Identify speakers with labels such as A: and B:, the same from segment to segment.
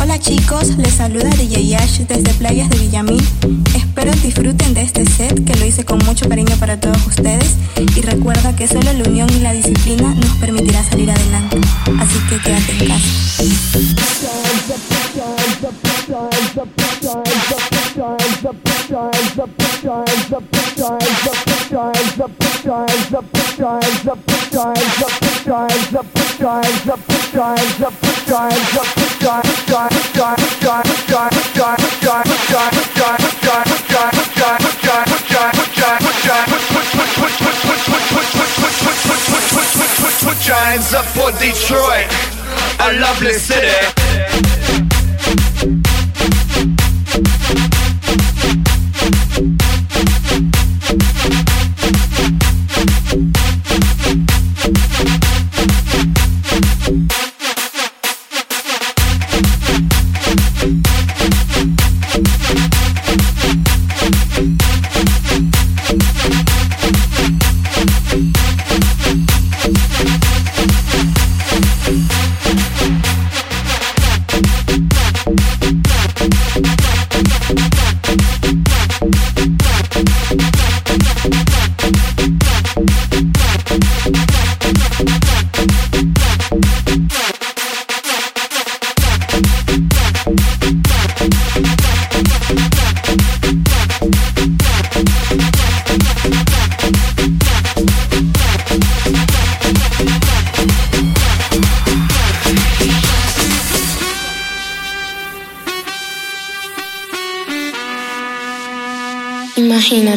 A: Hola chicos, les saluda DJ Yash desde Playas de Villamil. Espero disfruten de este set que lo hice con mucho cariño para todos ustedes y recuerda que solo la unión y la disciplina nos permitirá salir adelante. Así que quédate en
B: Giants up for Detroit, a lovely city.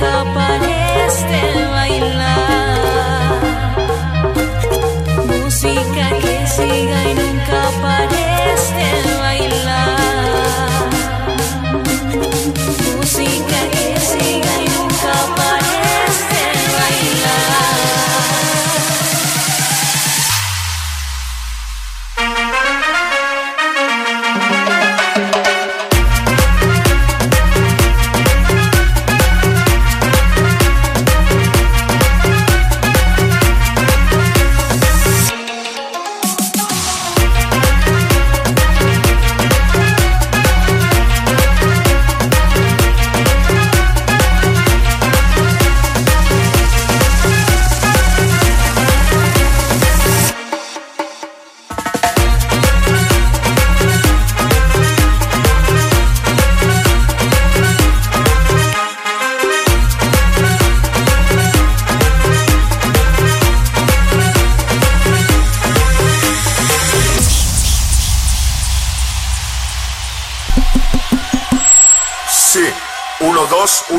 C: Nunca capaces de bailar. Música que siga y nunca
D: pare.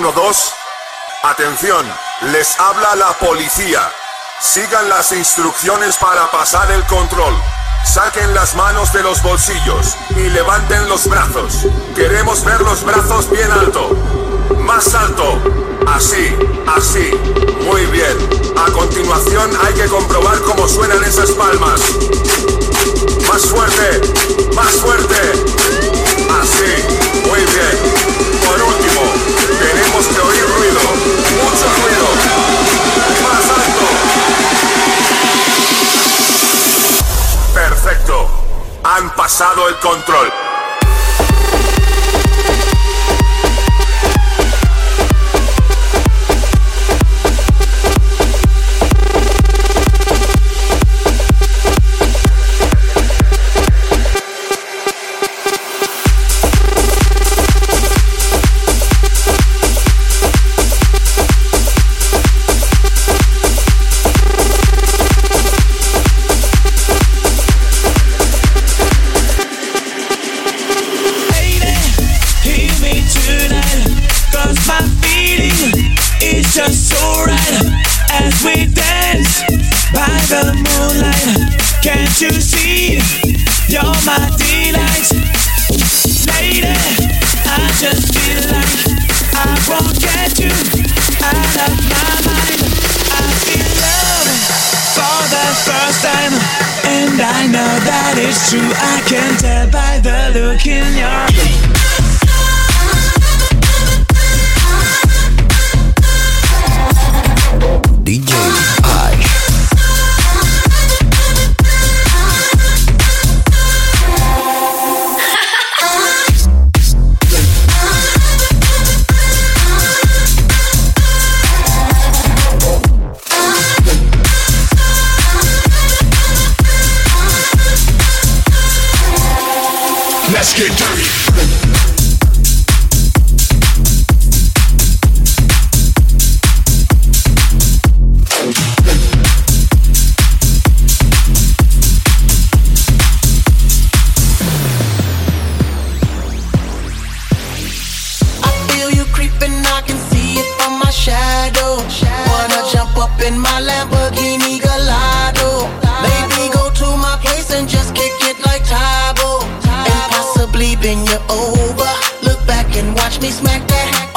D: 112. Atención, les habla la policía. Sigan las instrucciones para pasar el control. Saquen las manos de los bolsillos y levanten los brazos. Queremos ver los brazos bien alto. Más alto. Así, así. Muy bien. A continuación hay que comprobar cómo suenan esas palmas. Más fuerte. Más fuerte. Así. Muy bien que oír ruido, mucho ruido, más alto. Perfecto, han pasado el control.
E: look in your
F: over. Look back and watch me smack that.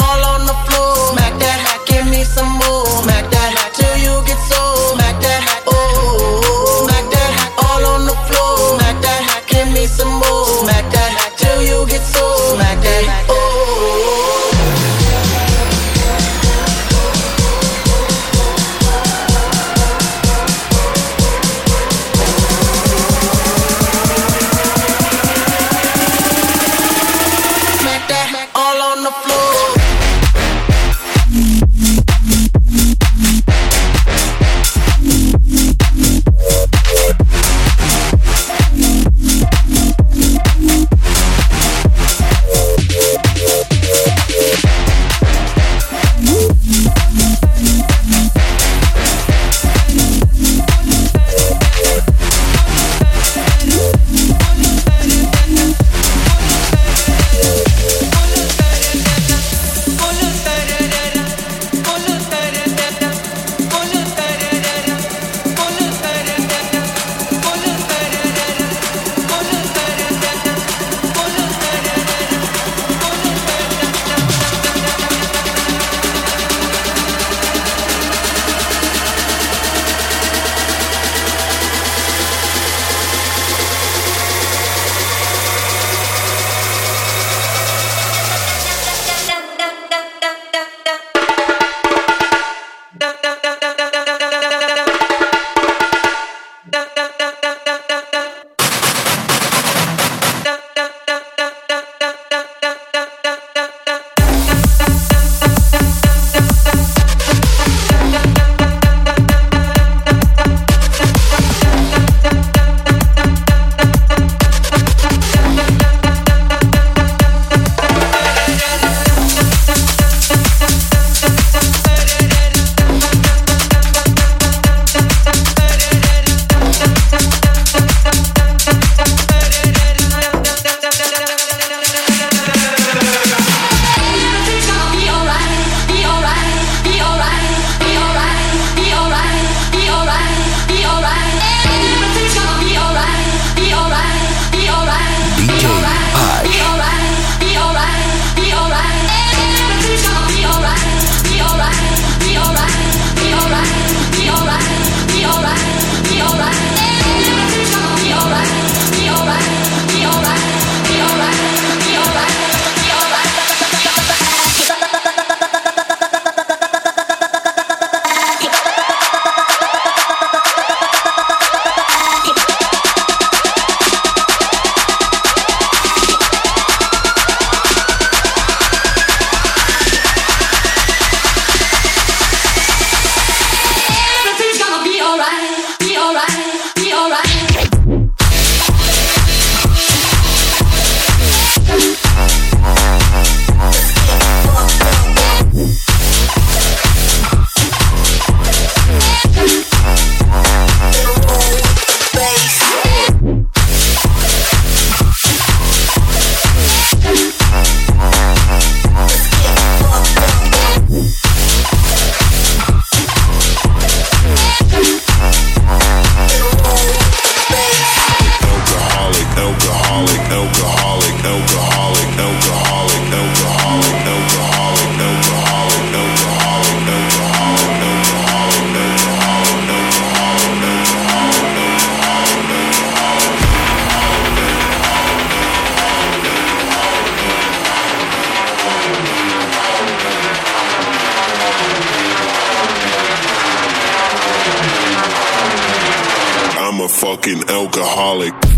G: Fucking alcoholic.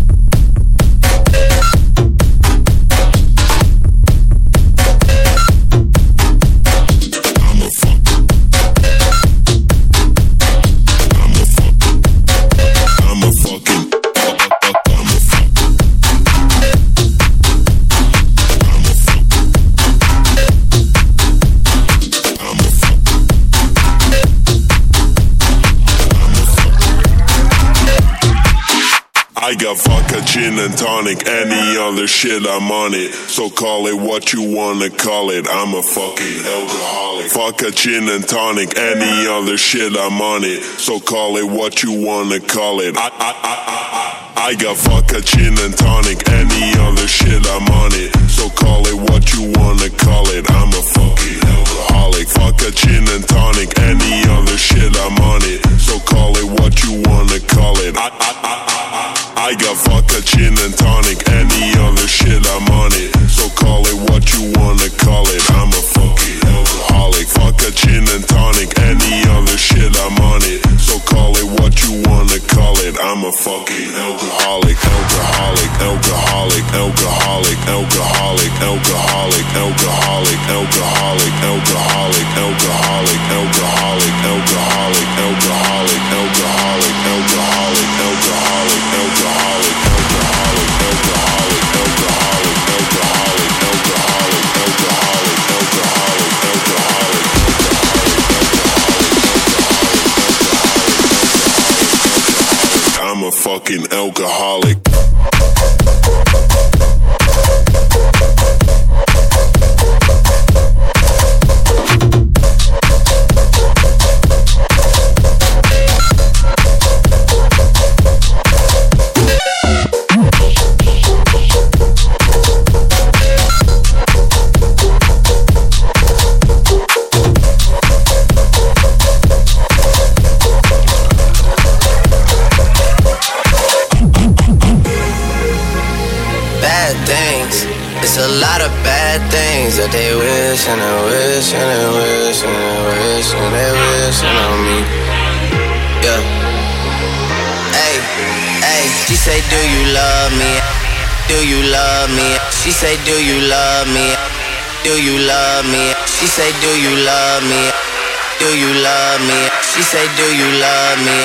G: Got vodka, gin and tonic, any other shit I'm on it. So call it what you wanna call it. I'm a fucking alcoholic. Vodka, gin and tonic, any other shit I'm on it. So call it what you wanna call it. I I I I I got vodka, gin and tonic, any other shit I'm on it. So call it what you wanna call it. I'm a fucking alcoholic. Vodka, gin and tonic, any other shit I'm on it. So call it what you wanna call it. I I I I got vodka, gin and tonic, any other shit I'm on it. So call it what you wanna call it. I'm a fucking alcoholic. Vodka, gin and tonic, any other shit I'm on it. So call it what you wanna call it. I'm a fucking alcoholic, alcoholic, alcoholic, alcoholic, alcoholic, alcoholic, alcoholic, alcoholic, alcoholic, alcoholic, alcoholic, fucking alcoholic.
H: That they wish and they wish and they wish and they wish and they wishing on me. Yeah. Hey, hey, she say, Do you love me? Do you love me? She say, Do you love me? Do you love me? She say, Do you love me? Do you love me? She say, Do you love me?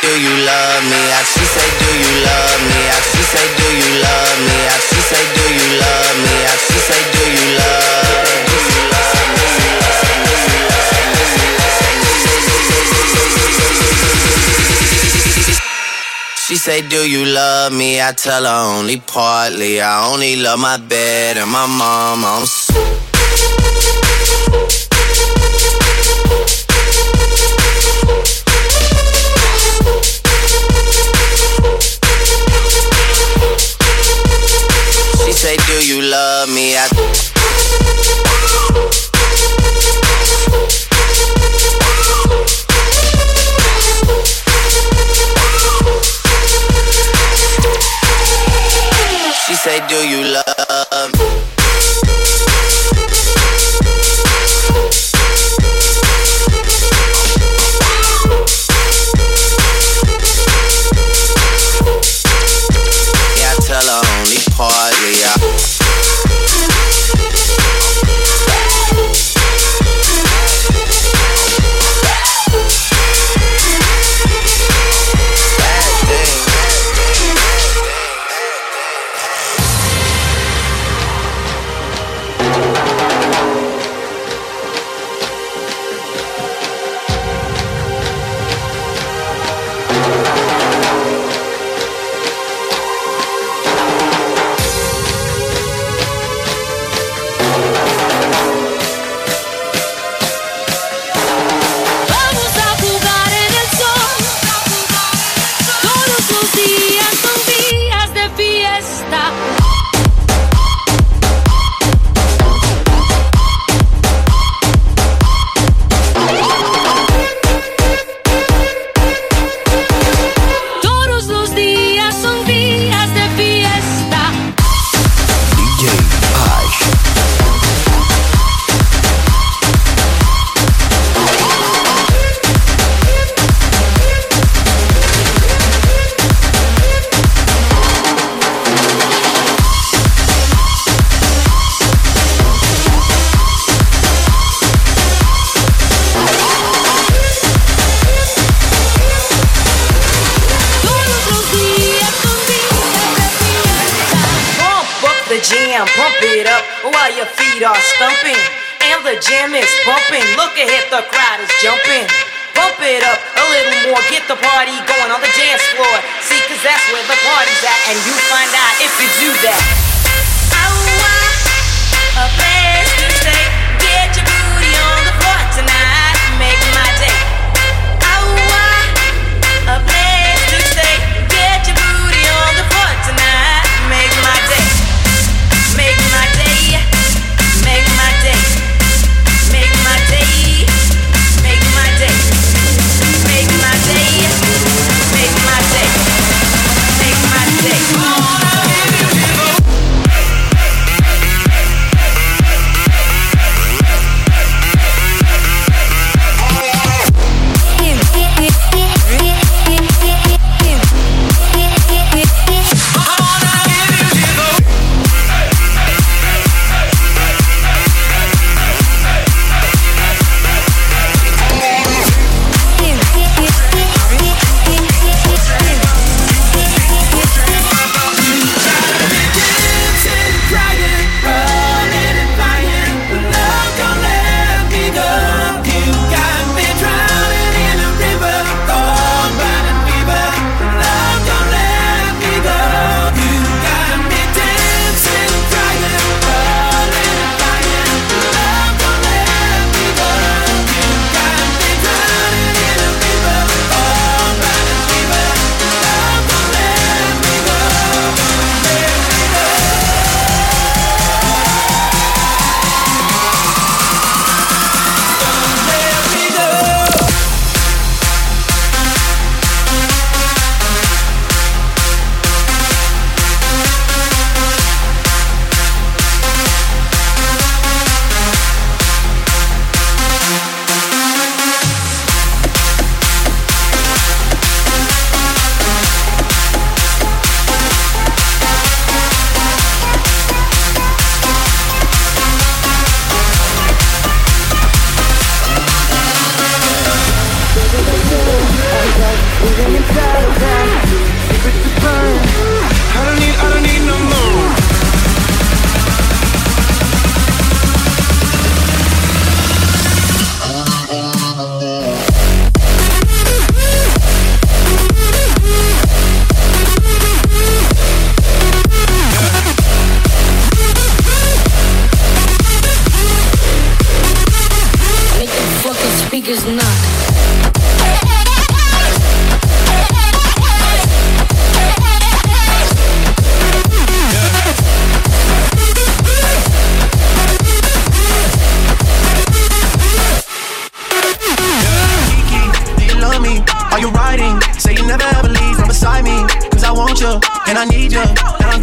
H: Do you love me? She say, Do you love me? She say, Do you love me? Say, Do you love me? I she say, Do you love? Me? She say, Do you love me? I tell her only partly. I only love my bed and my mom. I'm s- love me? I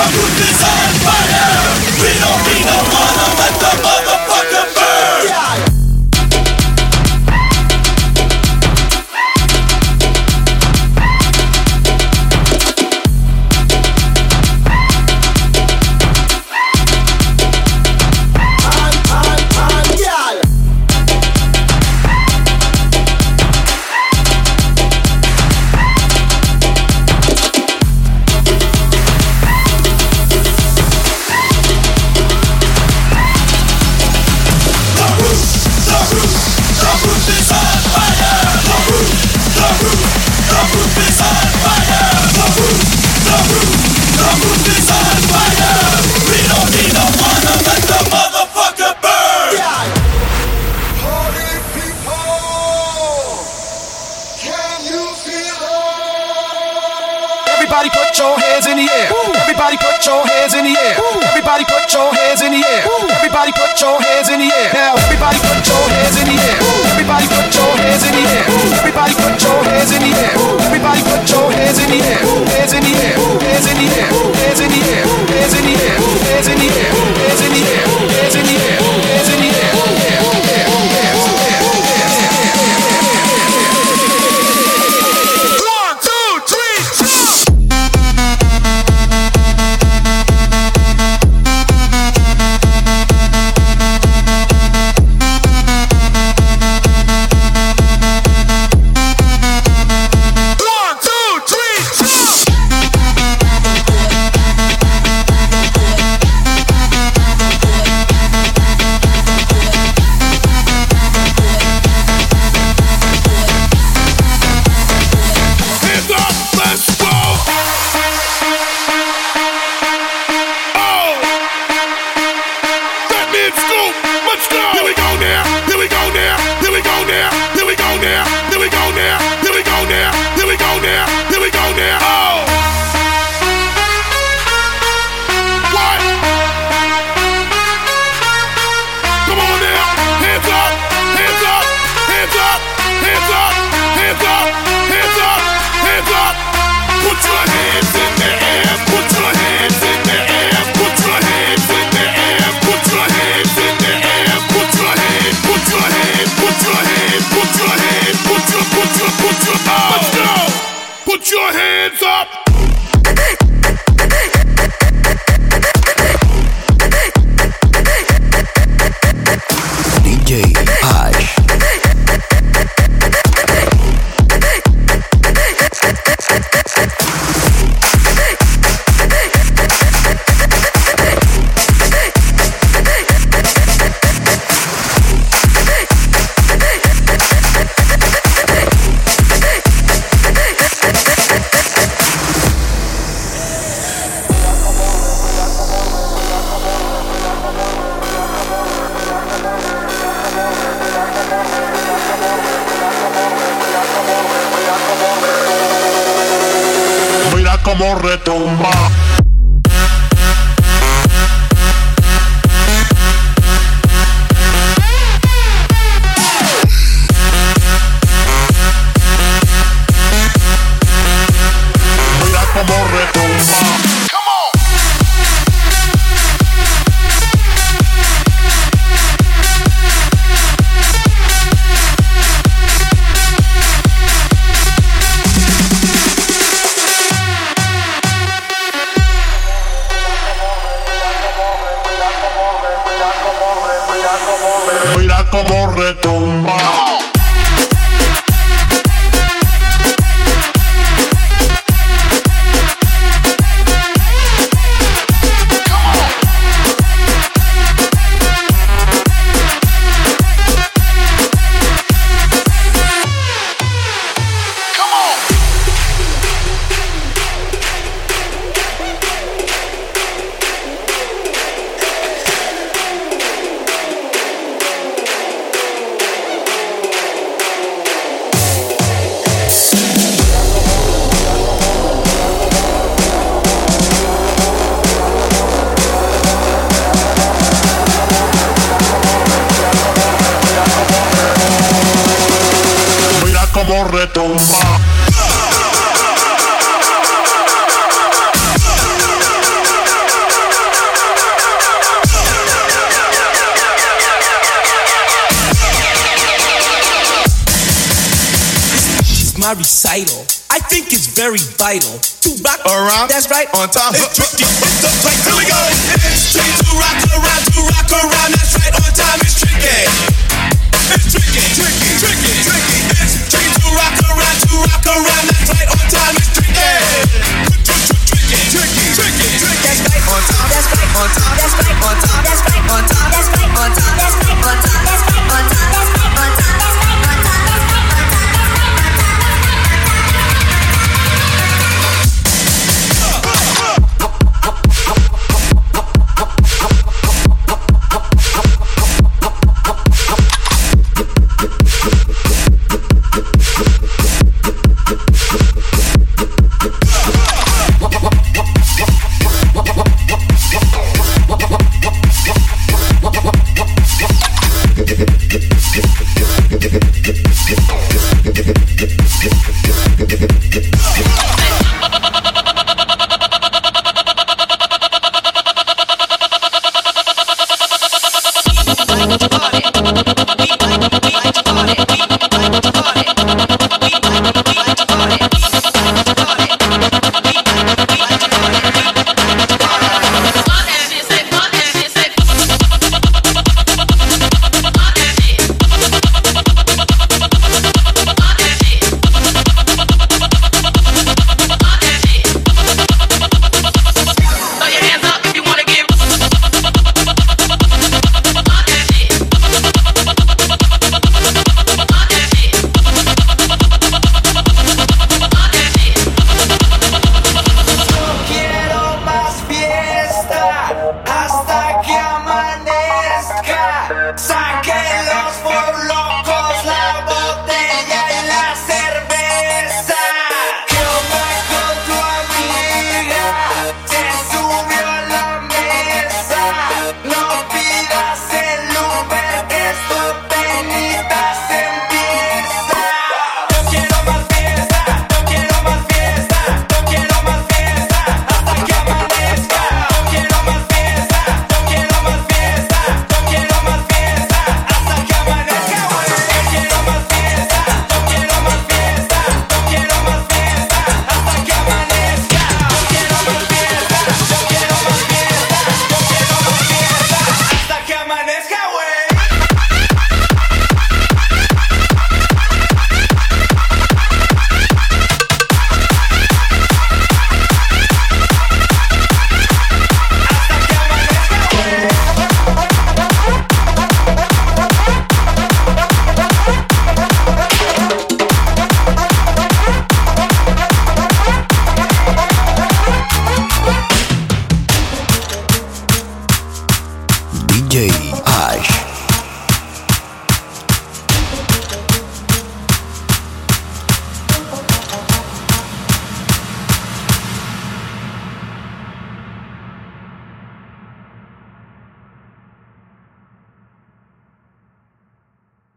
E: Girl,
I: put your hands in the air. Everybody put your hands in the air. Everybody put your hands in the air. Now everybody put your hands in the air. Everybody put your hands in the air. Everybody put your hands in the air. Everybody put your hands in the air. Hands in the air. Hands in the air. Hands in the air. Hands in the air. Hands in the air. Hands in the air. Hands in the air. Hands in the air.
E: Recital. I think it's very vital to rock around. That's right, on time. It's tricky. It's the place. Here we go.